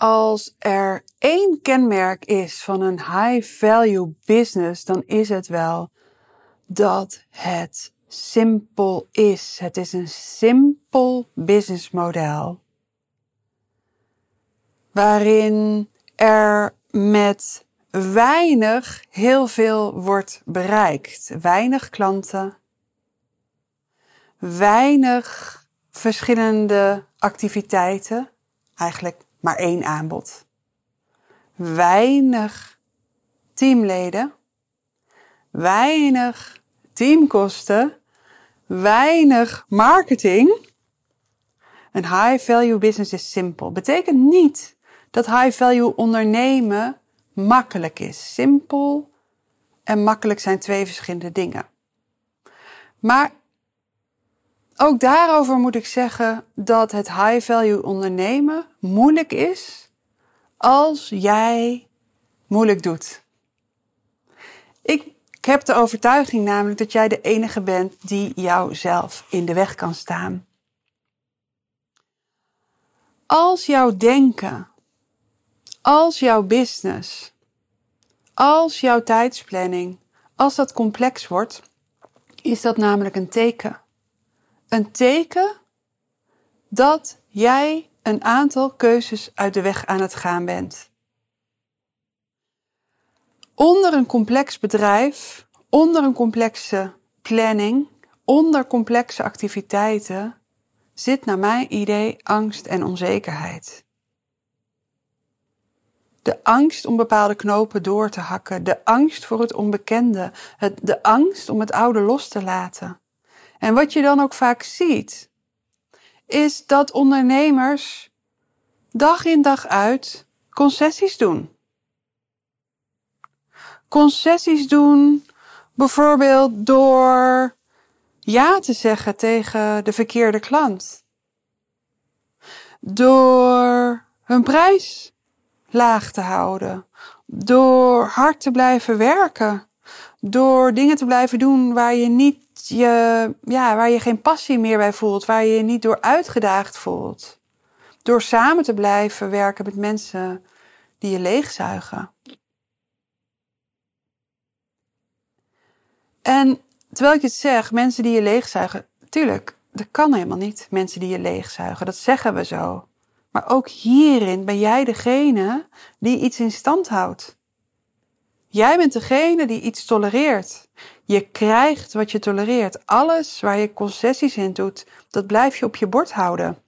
Als er één kenmerk is van een high value business, dan is het wel dat het simpel is. Het is een simpel businessmodel. Waarin er met weinig heel veel wordt bereikt. Weinig klanten. Weinig verschillende activiteiten. Eigenlijk maar één aanbod. Weinig teamleden. Weinig teamkosten. Weinig marketing. Een high value business is simpel. Betekent niet dat high value ondernemen makkelijk is. Simpel en makkelijk zijn twee verschillende dingen. Maar ook daarover moet ik zeggen dat het high value ondernemen moeilijk is als jij moeilijk doet. Ik, ik heb de overtuiging namelijk dat jij de enige bent die jouzelf in de weg kan staan. Als jouw denken, als jouw business, als jouw tijdsplanning, als dat complex wordt, is dat namelijk een teken een teken dat jij een aantal keuzes uit de weg aan het gaan bent. Onder een complex bedrijf, onder een complexe planning, onder complexe activiteiten zit naar mijn idee angst en onzekerheid. De angst om bepaalde knopen door te hakken, de angst voor het onbekende, de angst om het oude los te laten. En wat je dan ook vaak ziet, is dat ondernemers dag in dag uit concessies doen. Concessies doen bijvoorbeeld door ja te zeggen tegen de verkeerde klant. Door hun prijs laag te houden. Door hard te blijven werken. Door dingen te blijven doen waar je niet je, ja, waar je geen passie meer bij voelt, waar je je niet door uitgedaagd voelt. Door samen te blijven werken met mensen die je leegzuigen. En terwijl ik het zeg, mensen die je leegzuigen, tuurlijk, dat kan helemaal niet, mensen die je leegzuigen, dat zeggen we zo. Maar ook hierin ben jij degene die iets in stand houdt. Jij bent degene die iets tolereert. Je krijgt wat je tolereert. Alles waar je concessies in doet, dat blijf je op je bord houden.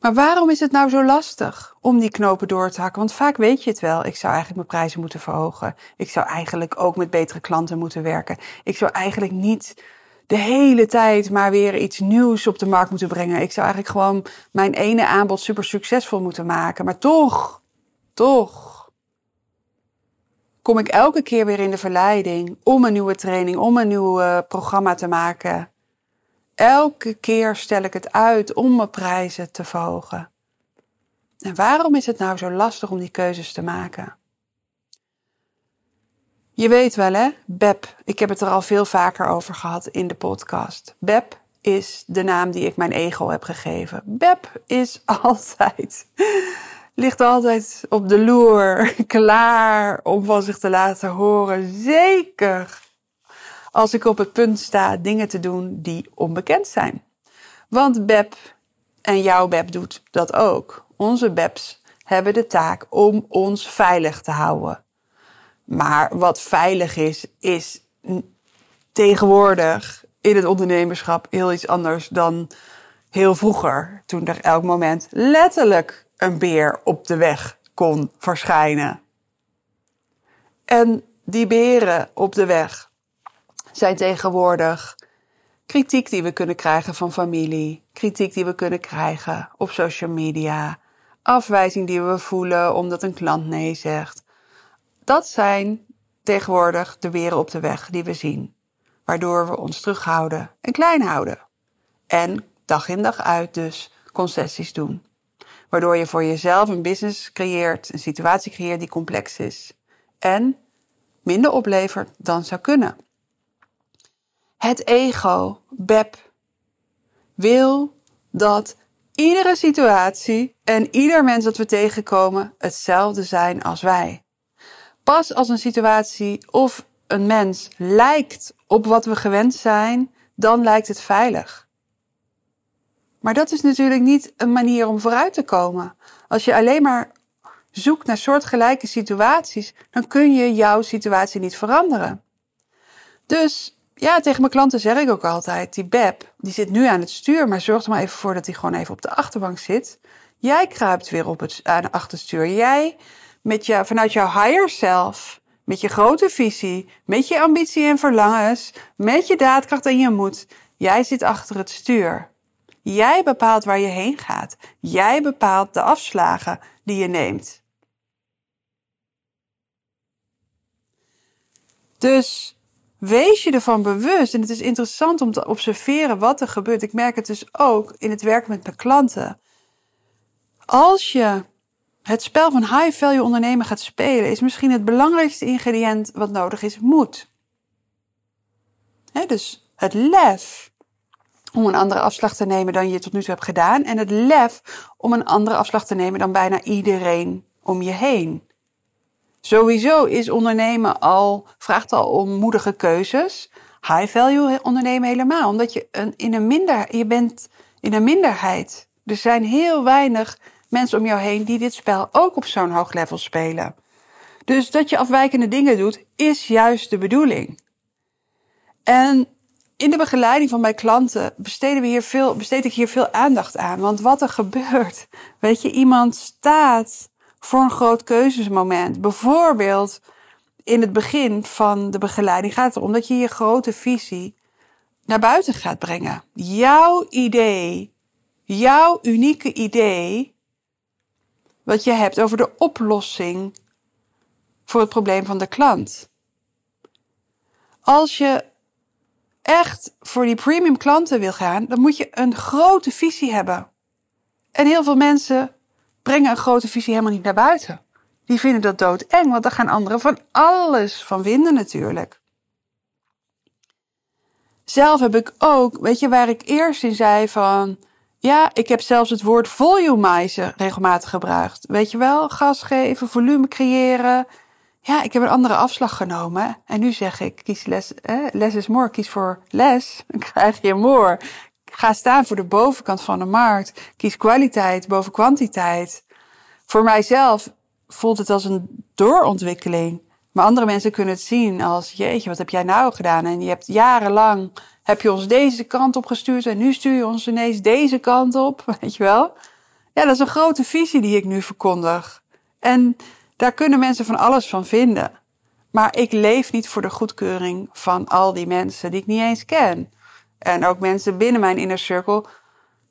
Maar waarom is het nou zo lastig om die knopen door te hakken? Want vaak weet je het wel. Ik zou eigenlijk mijn prijzen moeten verhogen. Ik zou eigenlijk ook met betere klanten moeten werken. Ik zou eigenlijk niet de hele tijd maar weer iets nieuws op de markt moeten brengen. Ik zou eigenlijk gewoon mijn ene aanbod super succesvol moeten maken. Maar toch, toch kom ik elke keer weer in de verleiding om een nieuwe training, om een nieuw uh, programma te maken. Elke keer stel ik het uit om mijn prijzen te verhogen. En waarom is het nou zo lastig om die keuzes te maken? Je weet wel hè, BEP. Ik heb het er al veel vaker over gehad in de podcast. BEP is de naam die ik mijn ego heb gegeven. BEP is altijd ligt altijd op de loer, klaar om van zich te laten horen. Zeker als ik op het punt sta dingen te doen die onbekend zijn. Want Beb en jouw Beb doet dat ook. Onze Bebs hebben de taak om ons veilig te houden. Maar wat veilig is, is tegenwoordig in het ondernemerschap heel iets anders dan heel vroeger. Toen er elk moment letterlijk een beer op de weg kon verschijnen. En die beren op de weg zijn tegenwoordig kritiek die we kunnen krijgen van familie, kritiek die we kunnen krijgen op social media, afwijzing die we voelen omdat een klant nee zegt. Dat zijn tegenwoordig de weren op de weg die we zien. Waardoor we ons terughouden en klein houden. En dag in dag uit dus concessies doen. Waardoor je voor jezelf een business creëert, een situatie creëert die complex is. En minder oplevert dan zou kunnen. Het ego, Beb, wil dat iedere situatie en ieder mens dat we tegenkomen hetzelfde zijn als wij. Pas als een situatie of een mens lijkt op wat we gewend zijn, dan lijkt het veilig. Maar dat is natuurlijk niet een manier om vooruit te komen. Als je alleen maar zoekt naar soortgelijke situaties, dan kun je jouw situatie niet veranderen. Dus ja, tegen mijn klanten zeg ik ook altijd, die Beb, die zit nu aan het stuur, maar zorg er maar even voor dat hij gewoon even op de achterbank zit. Jij kruipt weer op het aan het achterstuur. Jij met je, vanuit jouw higher self, met je grote visie, met je ambitie en verlangens, met je daadkracht en je moed. Jij zit achter het stuur. Jij bepaalt waar je heen gaat. Jij bepaalt de afslagen die je neemt. Dus wees je ervan bewust. En het is interessant om te observeren wat er gebeurt. Ik merk het dus ook in het werken met mijn klanten. Als je het spel van high value ondernemen gaat spelen, is misschien het belangrijkste ingrediënt wat nodig is moed. dus het lef om een andere afslag te nemen dan je tot nu toe hebt gedaan. En het lef om een andere afslag te nemen dan bijna iedereen om je heen. Sowieso is ondernemen al, vraagt al om moedige keuzes. High value ondernemen helemaal. Omdat je in een minder, je bent in een minderheid. Er zijn heel weinig mensen om jou heen die dit spel ook op zo'n hoog level spelen. Dus dat je afwijkende dingen doet, is juist de bedoeling. En in de begeleiding van mijn klanten besteden we hier veel, besteed ik hier veel aandacht aan. Want wat er gebeurt, weet je, iemand staat voor een groot keuzesmoment. Bijvoorbeeld in het begin van de begeleiding gaat het erom dat je je grote visie naar buiten gaat brengen. Jouw idee, jouw unieke idee, wat je hebt over de oplossing voor het probleem van de klant. Als je echt voor die premium klanten wil gaan, dan moet je een grote visie hebben. En heel veel mensen brengen een grote visie helemaal niet naar buiten. Die vinden dat doodeng, want daar gaan anderen van alles van vinden natuurlijk. Zelf heb ik ook, weet je, waar ik eerst in zei van, ja, ik heb zelfs het woord volumizen regelmatig gebruikt. Weet je wel, gas geven, volume creëren. Ja, ik heb een andere afslag genomen. En nu zeg ik, kies les, eh, less is more, kies voor les, dan krijg je more. Ga staan voor de bovenkant van de markt. Kies kwaliteit boven kwantiteit. Voor mijzelf voelt het als een doorontwikkeling. Maar andere mensen kunnen het zien als, jeetje, wat heb jij nou gedaan? En je hebt jarenlang, heb je ons deze kant op gestuurd en nu stuur je ons ineens deze kant op, weet je wel? Ja, dat is een grote visie die ik nu verkondig. En daar kunnen mensen van alles van vinden. Maar ik leef niet voor de goedkeuring van al die mensen die ik niet eens ken. En ook mensen binnen mijn inner circle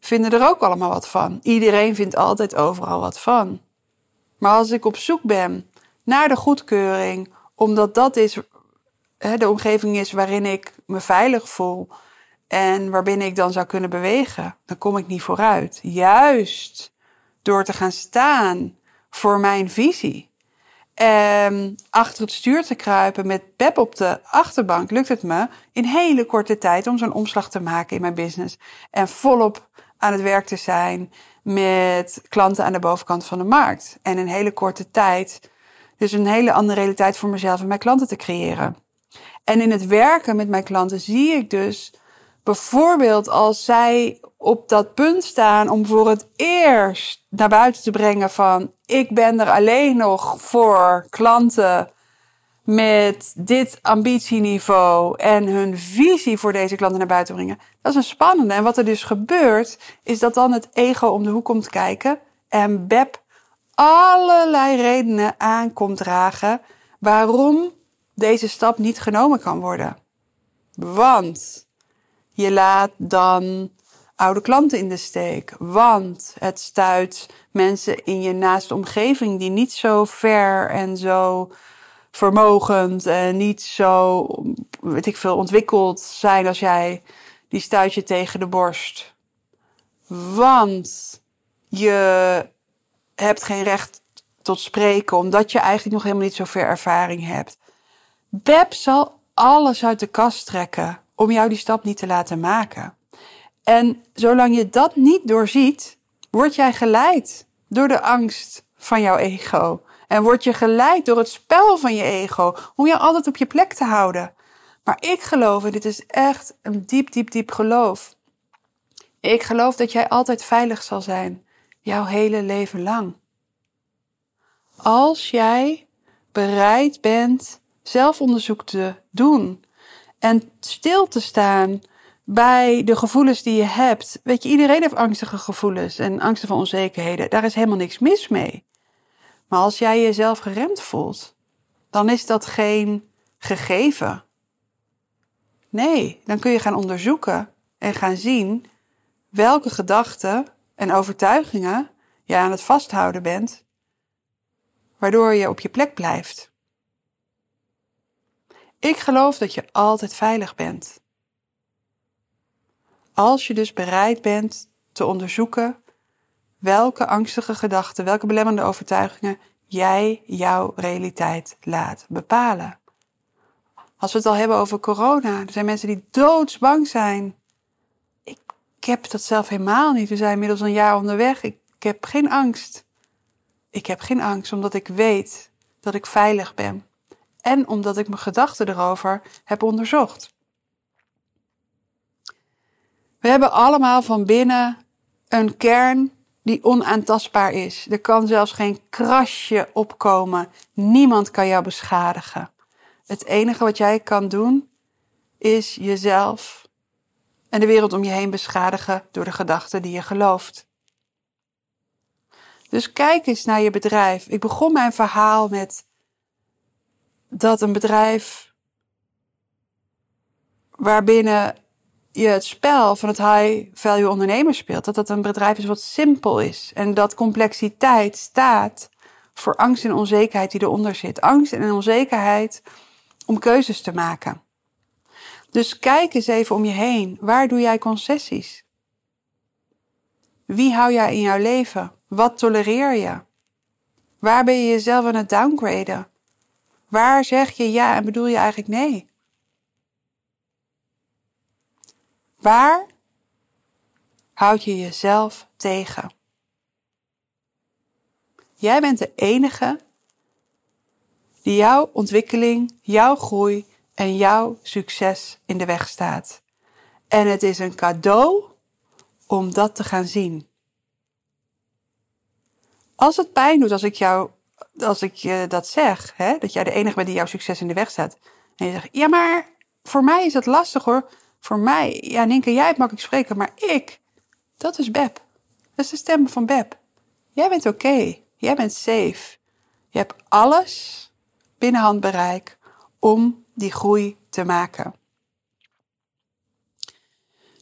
vinden er ook allemaal wat van. Iedereen vindt altijd overal wat van. Maar als ik op zoek ben naar de goedkeuring, omdat dat is de omgeving is waarin ik me veilig voel en waarbinnen ik dan zou kunnen bewegen, dan kom ik niet vooruit. Juist door te gaan staan voor mijn visie. En achter het stuur te kruipen met Pep op de achterbank lukt het me in hele korte tijd om zo'n omslag te maken in mijn business. En volop aan het werk te zijn met klanten aan de bovenkant van de markt. En in hele korte tijd dus een hele andere realiteit voor mezelf en mijn klanten te creëren. En in het werken met mijn klanten zie ik dus bijvoorbeeld als zij op dat punt staan om voor het eerst naar buiten te brengen van ik ben er alleen nog voor klanten met dit ambitieniveau en hun visie voor deze klanten naar buiten brengen. Dat is een spannende. En wat er dus gebeurt, is dat dan het ego om de hoek komt kijken en Beb allerlei redenen aan komt dragen waarom deze stap niet genomen kan worden. Want je laat dan oude klanten in de steek. Want het stuit mensen in je naaste omgeving die niet zo ver en zo vermogend en niet zo, weet ik veel, ontwikkeld zijn als jij. Die stuit je tegen de borst. Want je hebt geen recht tot spreken, omdat je eigenlijk nog helemaal niet zoveel ervaring hebt. Beb zal alles uit de kast trekken om jou die stap niet te laten maken. En zolang je dat niet doorziet, word jij geleid door de angst van jouw ego. En word je geleid door het spel van je ego om jou altijd op je plek te houden. Maar ik geloof, en dit is echt een diep, diep, diep geloof. Ik geloof dat jij altijd veilig zal zijn, jouw hele leven lang. Als jij bereid bent zelfonderzoek te doen en stil te staan bij de gevoelens die je hebt. Weet je, iedereen heeft angstige gevoelens en angsten van onzekerheden. Daar is helemaal niks mis mee. Maar als jij jezelf geremd voelt, dan is dat geen gegeven. Nee, dan kun je gaan onderzoeken en gaan zien welke gedachten en overtuigingen je aan het vasthouden bent, waardoor je op je plek blijft. Ik geloof dat je altijd veilig bent. Als je dus bereid bent te onderzoeken welke angstige gedachten, welke belemmerende overtuigingen jij jouw realiteit laat bepalen. Als we het al hebben over corona, er zijn mensen die doodsbang zijn. Ik, heb dat zelf helemaal niet. We zijn inmiddels een jaar onderweg. Ik, ik heb geen angst. Ik heb geen angst omdat ik weet dat ik veilig ben. En omdat ik mijn gedachten erover heb onderzocht. We hebben allemaal van binnen een kern die onaantastbaar is. Er kan zelfs geen krasje opkomen. Niemand kan jou beschadigen. Het enige wat jij kan doen is jezelf en de wereld om je heen beschadigen door de gedachten die je gelooft. Dus kijk eens naar je bedrijf. Ik begon mijn verhaal met dat een bedrijf waarbinnen je het spel van het high value ondernemer speelt, dat dat een bedrijf is wat simpel is en dat complexiteit staat voor angst en onzekerheid die eronder zit. Angst en onzekerheid om keuzes te maken. Dus kijk eens even om je heen. Waar doe jij concessies? Wie hou jij in jouw leven? Wat tolereer je? Waar ben je jezelf aan het downgraden? Waar zeg je ja en bedoel je eigenlijk nee? Waar houd je jezelf tegen? Jij bent de enige die jouw ontwikkeling, jouw groei en jouw succes in de weg staat. En het is een cadeau om dat te gaan zien. Als het pijn doet als ik jou, als ik je dat zeg, hè, dat jij de enige bent die jouw succes in de weg staat. En je zegt, ja, maar voor mij is het lastig hoor. Voor mij, ja, Ninke, jij hebt makkelijk spreken, maar ik, dat is Beb. Dat is de stem van Beb. Jij bent oké. Jij bent safe. Je hebt alles binnen handbereik om die groei te maken.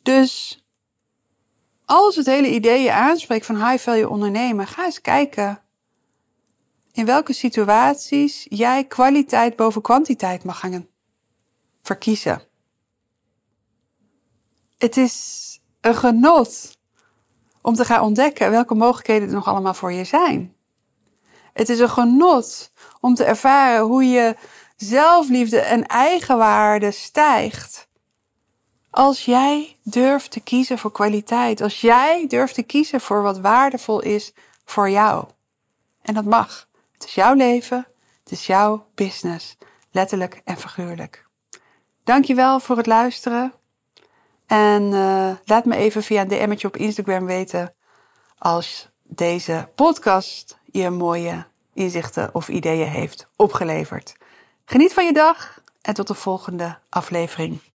Dus als het hele idee je aanspreekt van high value ondernemen, ga eens kijken in welke situaties jij kwaliteit boven kwantiteit mag gaan verkiezen. Het is een genot om te gaan ontdekken welke mogelijkheden er nog allemaal voor je zijn. Het is een genot om te ervaren hoe je zelfliefde en eigenwaarde stijgt. Als jij durft te kiezen voor kwaliteit, als jij durft te kiezen voor wat waardevol is voor jou. En dat mag. Het is jouw leven, het is jouw business, letterlijk en figuurlijk. Dankjewel voor het luisteren. En uh, laat me even via een DM'tje op Instagram weten als deze podcast je mooie inzichten of ideeën heeft opgeleverd. Geniet van je dag en tot de volgende aflevering.